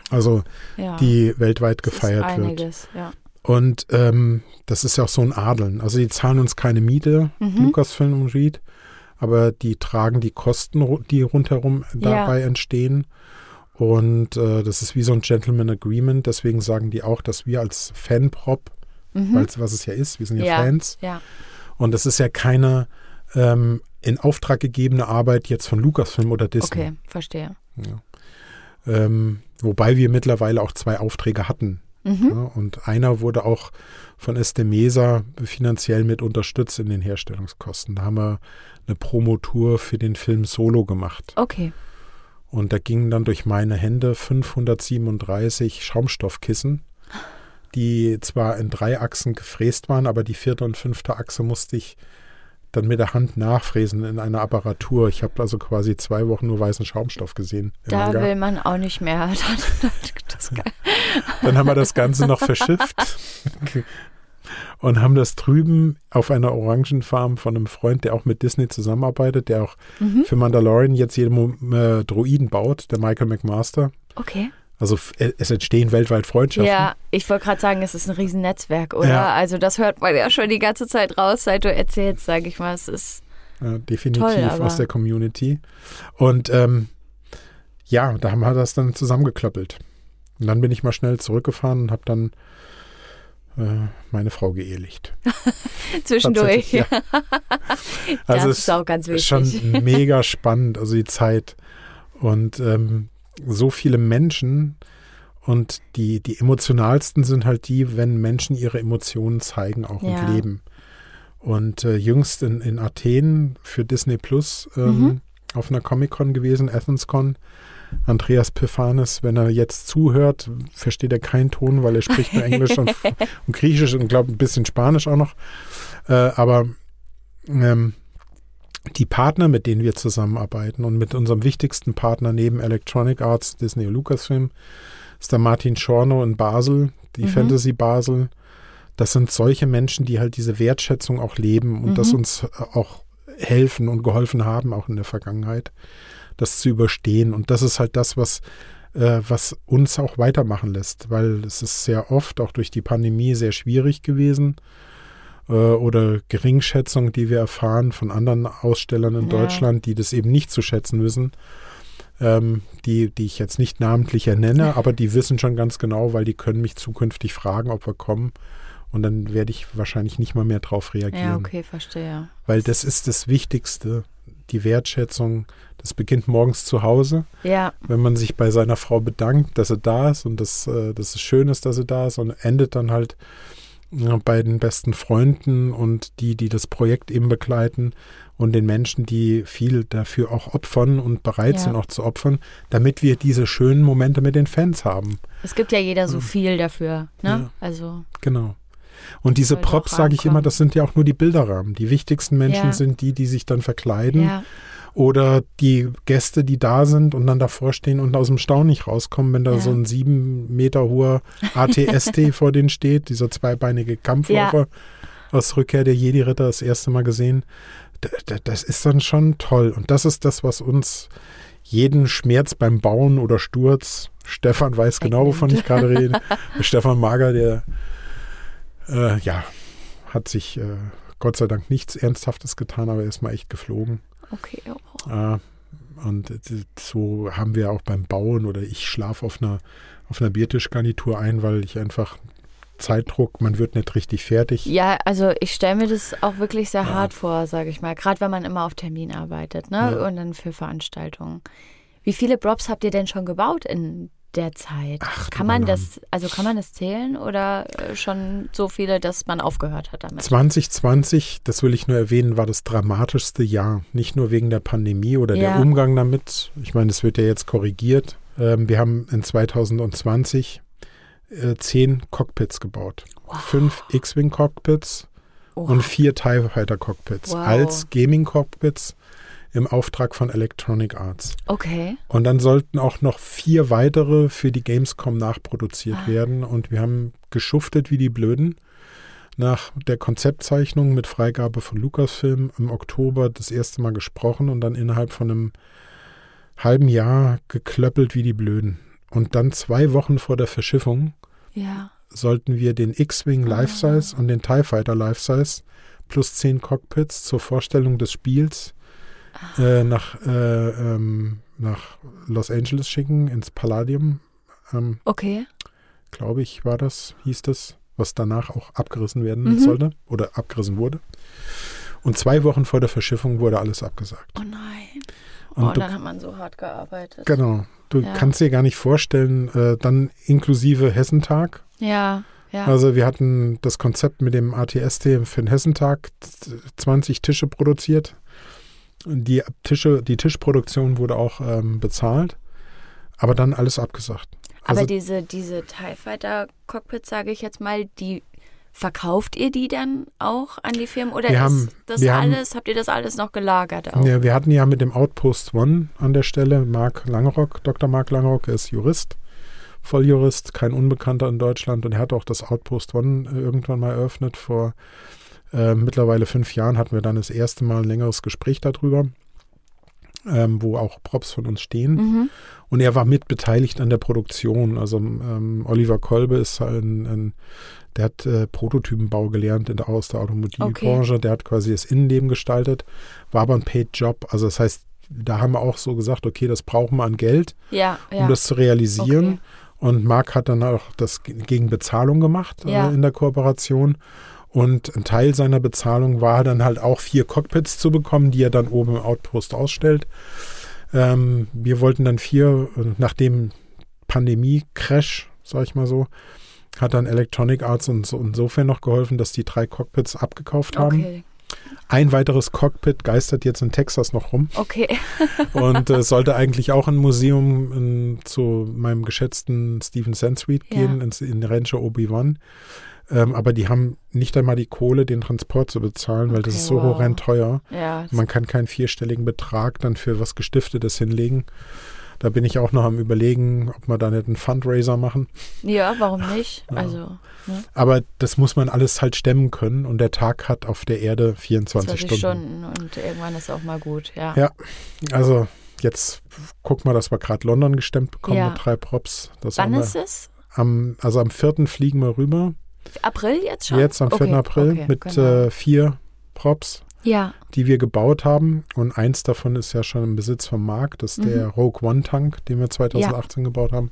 Also ja. die weltweit Das ist gefeiert wird. einiges, Ja. Und ähm, das ist ja auch so ein Adeln. Also die zahlen uns keine Miete, Mhm. Lucasfilm und Reed, aber die tragen die Kosten, die rundherum dabei entstehen. Und äh, das ist wie so ein Gentleman Agreement. Deswegen sagen die auch, dass wir als Fanprop, Mhm. weil's- was es ja ist, wir sind ja, Ja. Fans. ja. Und das ist ja keine ähm, in Auftrag gegebene Arbeit jetzt von Lucasfilm oder Disney. Okay, verstehe. Ja. Ähm, wobei wir mittlerweile auch zwei Aufträge hatten. Mhm. Ja, und einer wurde auch von Estemesa finanziell mit unterstützt in den Herstellungskosten. Da haben wir eine Promotour für den Film Solo gemacht. Okay. Und da gingen dann durch meine Hände 537 Schaumstoffkissen, die zwar in drei Achsen gefräst waren, aber die vierte und fünfte Achse musste ich dann mit der Hand nachfräsen in einer Apparatur. Ich habe also quasi zwei Wochen nur weißen Schaumstoff gesehen. Da Hangar. will man auch nicht mehr. das, Dann haben wir das Ganze noch verschifft und haben das drüben auf einer Orangenfarm von einem Freund, der auch mit Disney zusammenarbeitet, der auch mhm. für Mandalorian jetzt jede Mo- äh, Droiden baut, der Michael McMaster. Okay. Also äh, es entstehen weltweit Freundschaften. Ja, ich wollte gerade sagen, es ist ein Riesennetzwerk, oder? Ja. Also das hört man ja schon die ganze Zeit raus, seit du erzählst, sage ich mal. Es ist Ja, definitiv Toll, aus der Community. Und ähm, ja, da haben wir das dann zusammengeklöppelt. Und dann bin ich mal schnell zurückgefahren und habe dann meine Frau geehelicht. zwischendurch. Ja. Also das ist auch ganz ist wichtig. schon mega spannend, also die Zeit. Und ähm, so viele Menschen und die, die emotionalsten sind halt die, wenn Menschen ihre Emotionen zeigen auch Ja. und leben. Und äh, jüngst in, in Athen für Disney Plus ähm, Mhm. auf einer Comic-Con gewesen, AthensCon. Andreas Pifanes, wenn er jetzt zuhört, versteht er keinen Ton, weil er spricht nur Englisch und, und Griechisch und glaube ein bisschen Spanisch auch noch. Äh, aber ähm, die Partner, mit denen wir zusammenarbeiten und mit unserem wichtigsten Partner neben Electronic Arts, Disney und Lucasfilm, ist der Martin Schorno in Basel, die Mhm. Fantasy Basel. Das sind solche Menschen, die halt diese Wertschätzung auch leben und Mhm. das uns auch helfen und geholfen haben, auch in der Vergangenheit, das zu überstehen. Und das ist halt das, was, äh, was uns auch weitermachen lässt, weil es ist sehr oft, auch durch die Pandemie, sehr schwierig gewesen äh, oder Geringschätzung, die wir erfahren von anderen Ausstellern in Ja. Deutschland, die das eben nicht zu schätzen wissen, ähm, die, die ich jetzt nicht namentlich ernenne, aber die wissen schon ganz genau, weil die können mich zukünftig fragen, ob wir kommen. Und dann werde ich wahrscheinlich nicht mal mehr drauf reagieren. Ja, okay, verstehe. Weil das ist das Wichtigste, die Wertschätzung, das beginnt morgens zu Hause, Ja, wenn man sich bei seiner Frau bedankt, dass sie da ist und dass, äh, dass es schön ist, dass sie da ist und endet dann halt ja, bei den besten Freunden und die, die das Projekt eben begleiten und den Menschen, die viel dafür auch opfern und bereit Ja. sind auch zu opfern, damit wir diese schönen Momente mit den Fans haben. es gibt ja jeder so viel dafür, ne? Ja. Also, Genau. Und diese Props, sage ich immer, das sind ja auch nur die Bilderrahmen. Die wichtigsten Menschen Ja. sind die, die sich dann verkleiden ja, oder die Gäste, die da sind und dann davor stehen und aus dem Staunen nicht rauskommen, wenn da Ja. so ein sieben Meter hoher ATST vor denen steht, dieser zweibeinige Kampfläufer aus Rückkehr der Jedi-Ritter das erste Mal gesehen. Das ist dann schon toll. Und das ist das, was uns jeden Schmerz beim Bauen oder Sturz, Stefan weiß genau, wovon ich gerade rede. Stefan Mager, der äh, ja, hat sich äh, Gott sei Dank nichts Ernsthaftes getan, aber er ist mal echt geflogen. okay. Oh. Äh, und so haben wir auch beim Bauen oder ich schlafe auf einer, auf einer Biertischgarnitur ein, weil ich einfach Zeitdruck, man wird nicht richtig fertig. Ja, also ich stelle mir das auch wirklich sehr Ja. hart vor, sage ich mal. Gerade wenn man immer auf Termin arbeitet, ne? Ja. Und dann für Veranstaltungen. Wie viele Props habt ihr denn schon gebaut in der Zeit? Ach, kann man das, also kann man das zählen oder äh, schon so viele, dass man aufgehört hat damit? 2020, das will ich nur erwähnen, war das dramatischste Jahr. Nicht nur wegen der Pandemie oder Ja. der Umgang damit. Ich meine, es wird ja jetzt korrigiert. Ähm, wir haben in 2020 äh, zehn Cockpits gebaut. Fünf X-Wing-Cockpits Oh, und vier TIE Fighter Cockpits Wow. als Gaming Cockpits im Auftrag von Electronic Arts. okay. Und dann sollten auch noch vier weitere für die Gamescom nachproduziert Ah. werden. Und wir haben geschuftet wie die Blöden. Nach der Konzeptzeichnung mit Freigabe von Lucasfilm im Oktober das erste Mal gesprochen und dann innerhalb von einem halben Jahr geklöppelt wie die Blöden. Und dann zwei Wochen vor der Verschiffung Ja. sollten wir den X-Wing Ah. Life Size und den TIE Fighter Life Size plus zehn Cockpits zur Vorstellung des Spiels. Äh, nach, äh, ähm, nach Los Angeles schicken, ins Palladium, ähm, Okay. glaube ich, war das, hieß das, was danach auch abgerissen werden Mhm. sollte oder abgerissen wurde. Und zwei Wochen vor der Verschiffung wurde alles abgesagt. Oh nein. Und oh, du- dann hat man so hart gearbeitet. Genau. Du Ja. kannst dir gar nicht vorstellen, äh, dann inklusive Hessentag. Ja, ja. Also wir hatten das Konzept mit dem ATST für den Hessentag, z- 20 Tische produziert. Die Tische, die Tischproduktion wurde auch ähm, bezahlt, aber dann alles abgesagt. Aber Also diese, diese TIE Fighter Cockpits, sage ich jetzt mal, die verkauft ihr die dann auch an die Firmen oder ist haben- das wir haben- alles, habt ihr das alles noch gelagert auch? ja, wir hatten ja mit dem Outpost One an der Stelle Mark Langerock, Dr. Mark Langerock, er ist Jurist, Volljurist, kein Unbekannter in Deutschland und er hat auch das Outpost One äh, irgendwann mal eröffnet. Vor äh, mittlerweile fünf Jahren hatten wir dann das erste Mal ein längeres Gespräch darüber, ähm, wo auch Props von uns stehen. Mhm. Und er war mit beteiligt an der Produktion. Also ähm, Oliver Kolbe ist ein, ein der hat äh, Prototypenbau gelernt in der, aus der Automobilbranche. Der hat quasi das Innenleben gestaltet, war aber ein Paid Job. Also das heißt, da haben wir auch so gesagt, okay, das brauchen wir an Geld, Ja, ja. um das zu realisieren. Okay. Und Marc hat dann auch das ge- gegen Bezahlung gemacht Ja. äh, in der Kooperation. Und ein Teil seiner Bezahlung war dann halt auch vier Cockpits zu bekommen, die er dann oben im Outpost ausstellt. Ähm, wir wollten dann vier, nach dem Pandemie-Crash, sag ich mal so, hat dann Electronic Arts uns insofern noch geholfen, dass die drei Cockpits abgekauft haben. okay. Ein weiteres Cockpit geistert jetzt in Texas noch rum Okay. und äh, sollte eigentlich auch in ein Museum in, zu meinem geschätzten Stephen Sansweet Ja. gehen, ins, in Rancho Obi-Wan. Ähm, aber die haben nicht einmal die Kohle, den Transport zu bezahlen, weil das Okay, ist so wow. horrend teuer. Ja. Man kann keinen vierstelligen Betrag dann für was Gestiftetes hinlegen. Da bin ich auch noch am überlegen, ob wir da nicht einen Fundraiser machen. ja, warum nicht? Ja. Also, ne? Aber das muss man alles halt stemmen können und der Tag hat auf der Erde 24 20 Stunden. Stunden und irgendwann ist auch mal gut, ja. Ja. Also jetzt gucken wir, dass wir gerade London gestemmt bekommen Ja. mit drei Props. Das Wann ist es? am, also am 4. fliegen wir rüber. April jetzt schon? Jetzt am 4. Okay, April okay, mit genau. äh, vier Props, ja, die wir gebaut haben. Und eins davon ist ja schon im Besitz vom Marc. Das ist der Mhm. Rogue One Tank, den wir 2018 gebaut haben.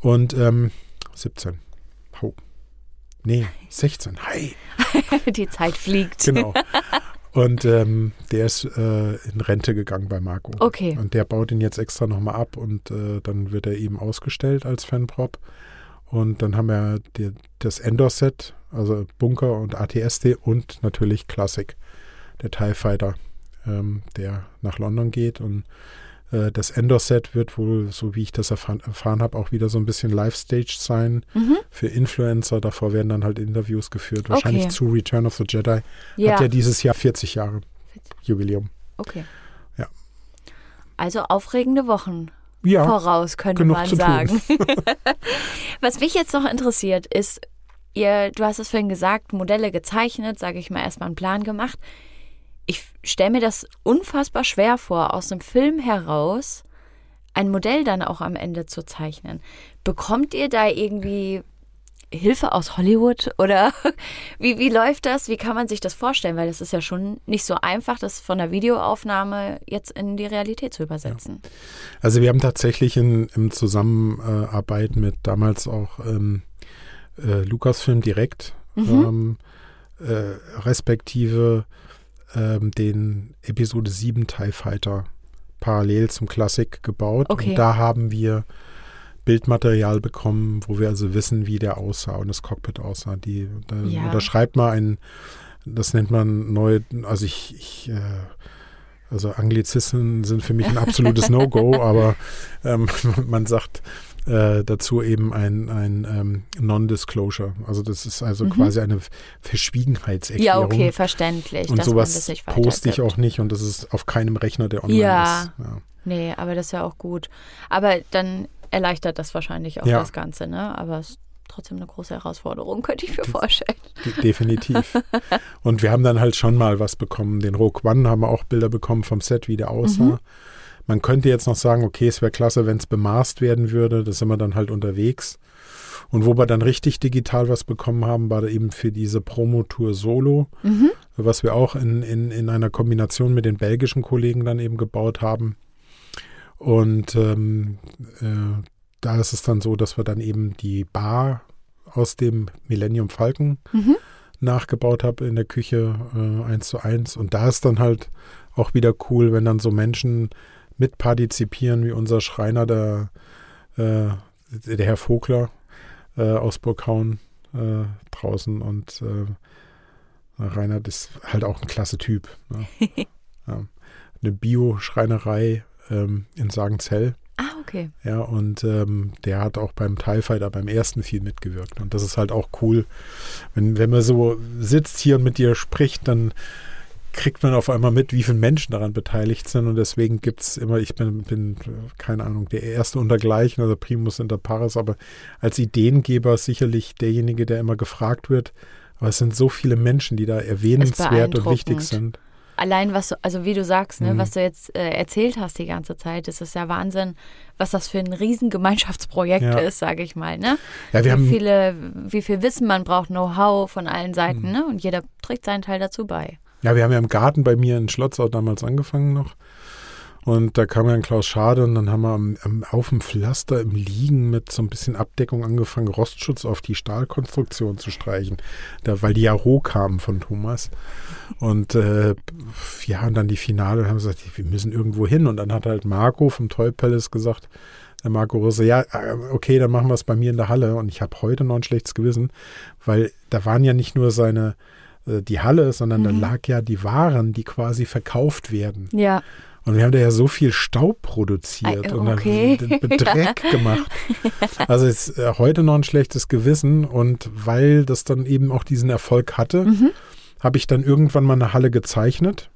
Und ähm, 17. Hau. Nee, 16. Hi. die Zeit fliegt. Genau. Und ähm, der ist äh, in Rente gegangen bei Marco. Okay. Und der baut ihn jetzt extra nochmal ab und äh, dann wird er eben ausgestellt als Fanprop. Und dann haben wir die, das Endor-Set, also Bunker und ATST und natürlich Classic, der TIE Fighter, ähm, der nach London geht. Und äh, das Endor-Set wird wohl, so wie ich das erfahren, erfahren habe, auch wieder so ein bisschen Live-Stage sein Mhm. für Influencer. Davor werden dann halt Interviews geführt. Wahrscheinlich Okay. zu Return of the Jedi. Ja, Hat ja dieses Jahr 40 Jahre Jubiläum. okay. Ja. Also aufregende Wochen Ja, voraus, könnte man sagen. Was mich jetzt noch interessiert, ist, ihr, du hast es vorhin gesagt, Modelle gezeichnet, sage ich mal, erstmal einen Plan gemacht. Ich stelle mir das unfassbar schwer vor, aus einem Film heraus ein Modell dann auch am Ende zu zeichnen. Bekommt ihr da irgendwie Hilfe aus Hollywood oder wie, wie läuft das? Wie kann man sich das vorstellen? Weil das ist ja schon nicht so einfach, das von der Videoaufnahme jetzt in die Realität zu übersetzen. Also wir haben tatsächlich in, in Zusammenarbeit mit damals auch ähm, äh, Lucasfilm direkt, ähm, äh, respektive ähm, den Episode 7 TIE Fighter parallel zum Klassik gebaut. Okay. Und da haben wir Bildmaterial bekommen, wo wir also wissen, wie der aussah und das Cockpit aussah. Die, da, Ja. da schreibt man ein, das nennt man neu, also ich, ich äh, also Anglizismen sind für mich ein absolutes No-Go, aber ähm, man sagt äh, dazu eben ein, ein ähm, Non-Disclosure. Also das ist also Mhm. quasi eine Verschwiegenheitserklärung. Ja, okay, verständlich. Und sowas poste ich auch nicht und das ist auf keinem Rechner, der online Ja. ist. Ja. Nee, aber das ist ja auch gut. Aber dann erleichtert das wahrscheinlich auch Ja. das Ganze, ne? Aber es ist trotzdem eine große Herausforderung, könnte ich mir vorstellen. De definitiv. Und wir haben dann halt schon mal was bekommen. Den Rogue One haben wir auch Bilder bekommen vom Set, wie der aussah. Mhm. Man könnte jetzt noch sagen, okay, es wäre klasse, wenn es bemaßt werden würde. Da sind wir dann halt unterwegs. Und wo wir dann richtig digital was bekommen haben, war da eben für diese Promotour Solo, Mhm. was wir auch in, in, in einer Kombination mit den belgischen Kollegen dann eben gebaut haben. Und ähm, äh, da ist es dann so, dass wir dann eben die Bar aus dem Millennium Falcon Mhm. nachgebaut habe in der Küche äh, eins zu eins. Und da ist dann halt auch wieder cool, wenn dann so Menschen mitpartizipieren, wie unser Schreiner, der, äh, der Herr Vogler äh, aus Burghauen äh, draußen. Und äh, Reinhard ist halt auch ein klasse Typ. Ne? ja. Eine Bio-Schreinerei ähm, in Sagenzell. Ah, okay. Ja, und ähm, der hat auch beim TIE Fighter beim ersten viel mitgewirkt. Und das ist halt auch cool. Wenn, wenn man so sitzt hier und mit dir spricht, dann kriegt man auf einmal mit, wie viele Menschen daran beteiligt sind. Und deswegen gibt es immer, ich bin, bin, keine Ahnung, der erste untergleichen, also Primus inter pares, aber als Ideengeber sicherlich derjenige, der immer gefragt wird. Aber es sind so viele Menschen, die da erwähnenswert und wichtig sind. Allein was du, also wie du sagst, ne, Mhm. was du jetzt äh, erzählt hast die ganze Zeit, ist ja Wahnsinn, was das für ein riesen Gemeinschaftsprojekt Ja. ist, sage ich mal, ne? Ja, wir wie haben, viele, wie viel Wissen man braucht, Know-how von allen Seiten, Mhm. ne? Und jeder trägt seinen Teil dazu bei. Ja, wir haben ja im Garten bei mir in Schlotzau damals angefangen noch. Und da kam ja ein Klaus Schade und dann haben wir am, am, auf dem Pflaster im Liegen mit so ein bisschen Abdeckung angefangen, Rostschutz auf die Stahlkonstruktion zu streichen. Da, weil die ja roh kamen von Thomas. Und äh, ja, und dann die Finale und haben gesagt, wir müssen irgendwo hin. Und dann hat halt Marco vom Toy Palace gesagt, der Marco Rose, ja, äh, okay, dann machen wir es bei mir in der Halle. Und ich habe heute noch ein schlechtes Gewissen, weil da waren ja nicht nur seine äh, die Halle, sondern da Mhm. lag ja die Waren, die quasi verkauft werden. Ja. Und wir haben da ja so viel Staub produziert Ah, und dann okay. d- Dreck gemacht. Also ist äh, heute noch ein schlechtes Gewissen und weil das dann eben auch diesen Erfolg hatte, Mhm. habe ich dann irgendwann mal eine Halle gezeichnet,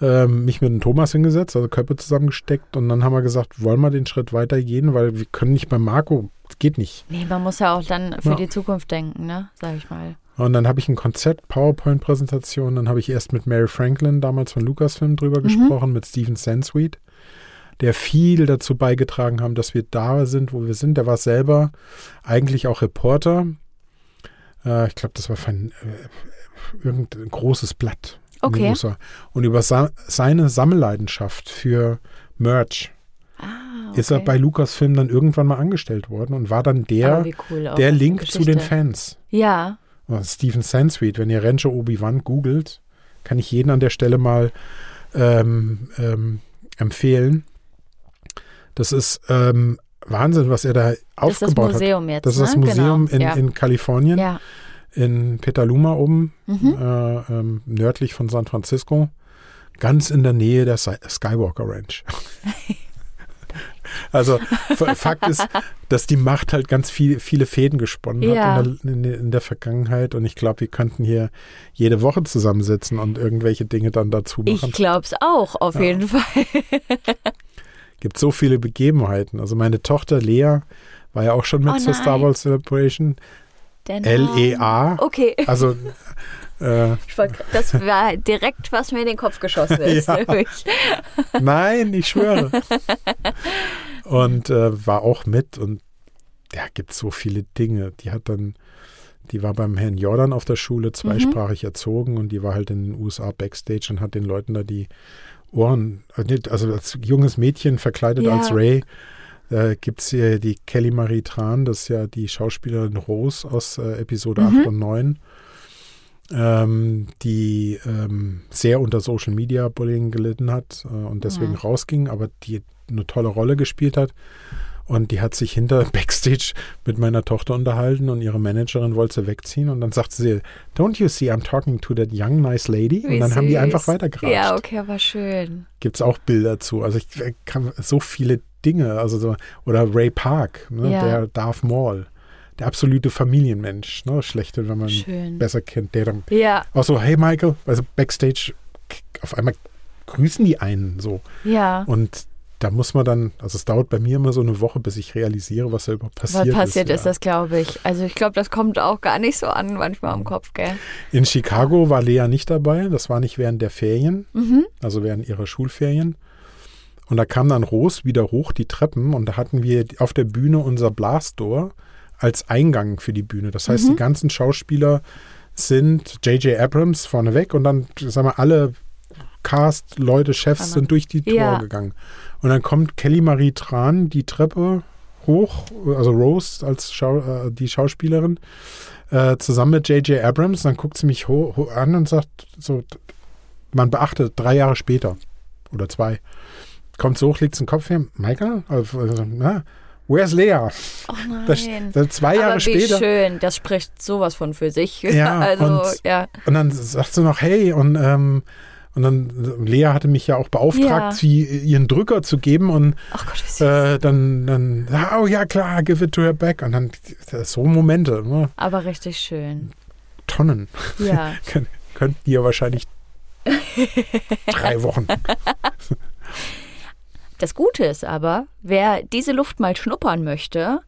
ähm, mich mit dem Thomas hingesetzt, also Köpfe zusammengesteckt und dann haben wir gesagt, wollen wir den Schritt weitergehen, weil wir können nicht bei Marco, das geht nicht. Nee, man muss ja auch dann für Ja. die Zukunft denken, ne? Sag ich mal. Und dann habe ich ein Konzept, PowerPoint-Präsentation. Dann habe ich erst mit Mary Franklin, damals von Lucasfilm, drüber Mhm. gesprochen, mit Steven Sansweet, der viel dazu beigetragen haben, dass wir da sind, wo wir sind. Der war selber eigentlich auch Reporter. Äh, ich glaube, das war für ein, äh, irgendein großes Blatt Okay. Und über sa seine Sammelleidenschaft für Merch Ah, ist er okay. bei Lucasfilm dann irgendwann mal angestellt worden und war dann der, cool der Link zu den. Fans. Ja, Oh, Stephen Sansweet, wenn ihr Rancher Obi-Wan googelt, Kann ich jeden an der Stelle mal ähm, ähm, empfehlen. Das ist ähm, Wahnsinn, was er da aufgebaut das ist das Museum hat. Jetzt, das ist das ne? Museum genau. in, ja. in Kalifornien, ja. in Petaluma oben, Mhm. äh, ähm, nördlich von San Francisco, ganz in der Nähe der Skywalker Ranch. also Fakt ist, dass die Macht halt ganz viel, viele Fäden gesponnen Ja. hat in der, in, der- Vergangenheit und ich glaube, wir könnten hier jede Woche zusammensitzen und irgendwelche Dinge dann dazu Ich machen. glaub's auch, auf Ja. jeden Fall. gibt so viele Begebenheiten. Also meine Tochter Lea war ja auch schon mit Oh zur Star. Wars Celebration. L-E-A. Okay. Also äh, Das war direkt, was mir in den Kopf geschossen ist. Ja. nein, ich schwöre. und äh, war auch mit und ja, gibt so viele Dinge. Die hat dann, die war beim Herrn Jordan auf der Schule zweisprachig erzogen und die war halt in den USA Backstage und hat den Leuten da die Ohren, also als junges Mädchen verkleidet Ja. als Ray. Da gibt es hier die Kelly Marie Tran, das ist ja die Schauspielerin Rose aus äh, Episode Mhm. 8 und 9, ähm, die ähm, sehr unter Social Media Bullying gelitten hat äh, und deswegen Mhm. rausging, aber die eine tolle Rolle gespielt hat. Und die hat sich hinter Backstage mit meiner Tochter unterhalten und ihre Managerin wollte sie wegziehen. Und dann sagte sie, Don't you see I'm talking to that young nice lady? Wie und dann haben die süß. einfach weitergeratscht. Ja, okay, aber schön. Gibt es auch Bilder zu. Also ich kann so viele Dinge. Also so, oder Ray Park, ne, Ja. der Darth Maul. Der absolute Familienmensch. Ne, schlechte, wenn man Schön. besser kennt. Der dann Ja, auch so, hey Michael, also Backstage, auf einmal grüßen die einen so. ja. Und da muss man dann, also es dauert bei mir immer so eine Woche, bis ich realisiere, was da überhaupt passiert Was passiert ist. ist, ja. das glaube ich. Also ich glaube, das kommt auch gar nicht so an manchmal am Kopf, gell? In Chicago war Lea nicht dabei, das war nicht während der Ferien, Mhm. also während ihrer Schulferien. Und da kam dann Ros wieder hoch die Treppen und da hatten wir auf der Bühne unser Blastdoor als Eingang für die Bühne. Das heißt, Mhm. die ganzen Schauspieler sind J.J. Abrams vorneweg und dann, sagen wir, alle Cast, Leute, Chefs sind durch die Ja. gegangen. Und dann kommt Kelly Marie Tran die Treppe hoch, also Rose als Schau, äh, die Schauspielerin, äh, zusammen mit J.J. Abrams. Dann guckt sie mich an und sagt so, man beachtet, drei Jahre später oder zwei, kommt so hoch, legt den Kopf her, Michael, also, also, na, where's Lea? Oh Das, nein. das zwei Jahre aber wie später. schön, das spricht sowas von für sich. Ja, also, und- ja. Und dann sagt sie noch, hey, und, ähm, und dann, Lea hatte mich ja auch beauftragt, Ja. sie ihren Drücker zu geben und Ach Gott, äh, dann, dann, oh ja, klar, give it to her back. Und dann, das so Momente, ne? aber richtig schön. Tonnen. Ja. Kön könnten die ja wahrscheinlich drei Wochen. Das Gute ist aber, wer diese Luft mal schnuppern möchte,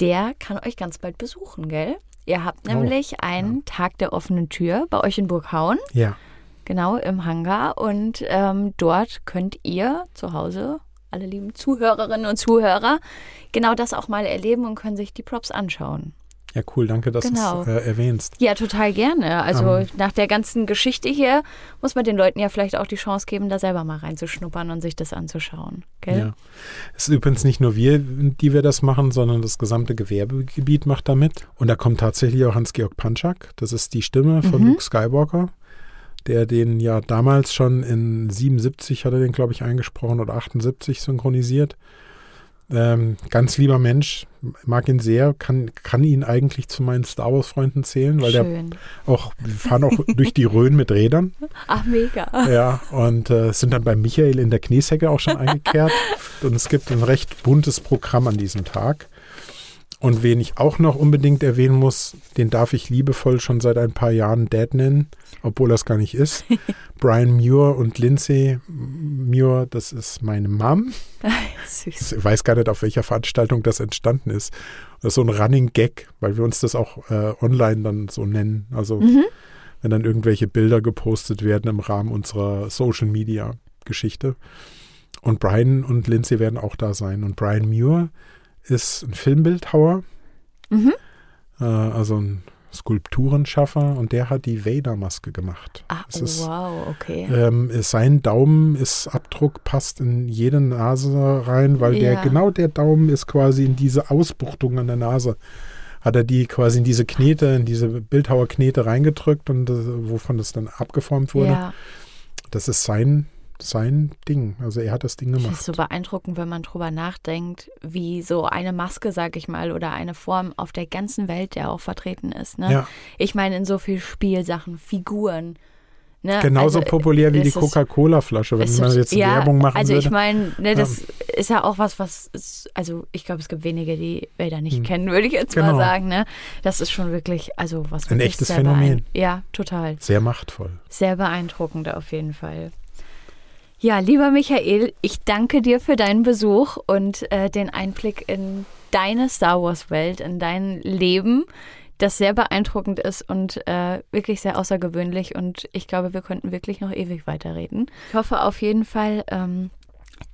der kann euch ganz bald besuchen, gell? Ihr habt Oh, nämlich einen Tag der offenen Tür bei euch in Burghauen, Ja. genau im Hangar. Und ähm, dort könnt ihr zu Hause, alle lieben Zuhörerinnen und Zuhörer, genau das auch mal erleben und können sich die Props anschauen. Ja, cool, danke, dass Genau. du es äh, erwähnst. Ja, total gerne. Also Ähm. nach der ganzen Geschichte hier muss man den Leuten ja vielleicht auch die Chance geben, da selber mal reinzuschnuppern und sich das anzuschauen. Gell? Ja. Es ist übrigens nicht nur wir, die wir das machen, sondern das gesamte Gewerbegebiet macht damit. Und da kommt tatsächlich auch Hans-Georg Panschak. Das ist die Stimme von Mhm. Luke Skywalker, der den ja damals schon in 77 hat er den, glaube ich, eingesprochen oder 78 synchronisiert. Ähm, ganz lieber Mensch, mag ihn sehr, kann, kann ihn eigentlich zu meinen Star Wars-Freunden zählen, weil der Schön. auch, wir fahren auch durch die Rhön mit Rädern. Ach, mega. Ja, und äh, sind dann bei Michael in der Knieshecke auch schon eingekehrt. und es gibt ein recht buntes Programm an diesem Tag. Und wen ich auch noch unbedingt erwähnen muss, den darf ich liebevoll schon seit ein paar Jahren Dad nennen, obwohl das gar nicht ist. Brian Muir und Lindsay Muir, das ist meine Mom. Süß. Ich weiß gar nicht, auf welcher Veranstaltung das entstanden ist. Das ist so ein Running Gag, weil wir uns das auch äh, online dann so nennen. Also Mhm. wenn dann irgendwelche Bilder gepostet werden im Rahmen unserer Social Media Geschichte. Und Brian und Lindsay werden auch da sein. Und Brian Muir ist ein Filmbildhauer, Mhm. äh, also ein Skulpturenschaffer und der hat die Vader-Maske gemacht. Ah, Es ist, wow, okay. ähm, ist sein Daumen ist Abdruck, passt in jede Nase rein, weil der Ja. genau der Daumen ist quasi in diese Ausbuchtung an der Nase. hat er die quasi in diese Knete, in diese Bildhauerknete reingedrückt und äh, wovon das dann abgeformt wurde. Ja, Das ist sein, sein Ding. Also er hat das Ding das gemacht. ist so beeindruckend, wenn man drüber nachdenkt, wie so eine Maske, sag ich mal, oder eine Form auf der ganzen Welt ja auch vertreten ist. Ne? Ja. Ich meine, in so viel Spielsachen, Figuren. Ne? Genauso Also, populär wie die Coca-Cola-Flasche, wenn man jetzt ja, Werbung machen Also würde. ich meine, ne, das ist ja auch was, was ist, also ich glaube, es gibt wenige, die da nicht kennen, würde ich jetzt mal Hm. Genau. sagen. Ne? Das ist schon wirklich, also was Ein echtes Phänomen. Ja, total. Sehr machtvoll. Sehr beeindruckend auf jeden Fall. Ja, lieber Michael, ich danke dir für deinen Besuch und äh, den Einblick in deine Star Wars-Welt, in dein Leben, das sehr beeindruckend ist und äh, wirklich sehr außergewöhnlich. Und ich glaube, wir könnten wirklich noch ewig weiterreden. Ich hoffe auf jeden Fall, ähm,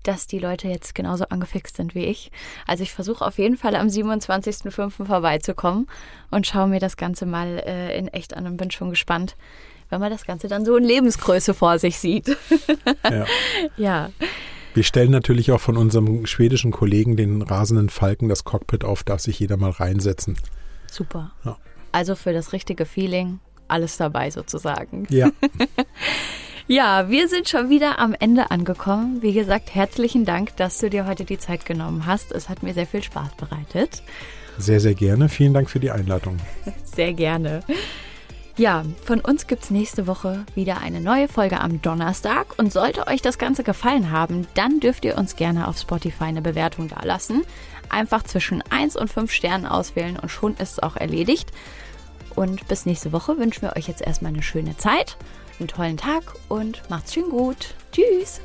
dass die Leute jetzt genauso angefixt sind wie ich. Also ich versuche auf jeden Fall am 27.05. vorbeizukommen und schaue mir das Ganze mal äh, in echt an und bin schon gespannt, wenn man das Ganze dann so in Lebensgröße vor sich sieht. Ja. ja, Wir stellen natürlich auch von unserem schwedischen Kollegen den rasenden Falken das Cockpit auf, darf sich jeder mal reinsetzen. super. Ja. Also für das richtige Feeling alles dabei sozusagen. Ja, Ja, wir sind schon wieder am Ende angekommen. Wie gesagt, herzlichen Dank, dass du dir heute die Zeit genommen hast. Es hat mir sehr viel Spaß bereitet. sehr, sehr gerne. Vielen Dank für die Einladung. Sehr gerne. Ja, von uns gibt's nächste Woche wieder eine neue Folge am Donnerstag. Und sollte euch das Ganze gefallen haben, dann dürft ihr uns gerne auf Spotify eine Bewertung dalassen. Einfach zwischen 1 und 5 Sternen auswählen und schon ist es auch erledigt. Und bis nächste Woche wünschen wir euch jetzt erstmal eine schöne Zeit, einen tollen Tag und macht's schön gut. Tschüss!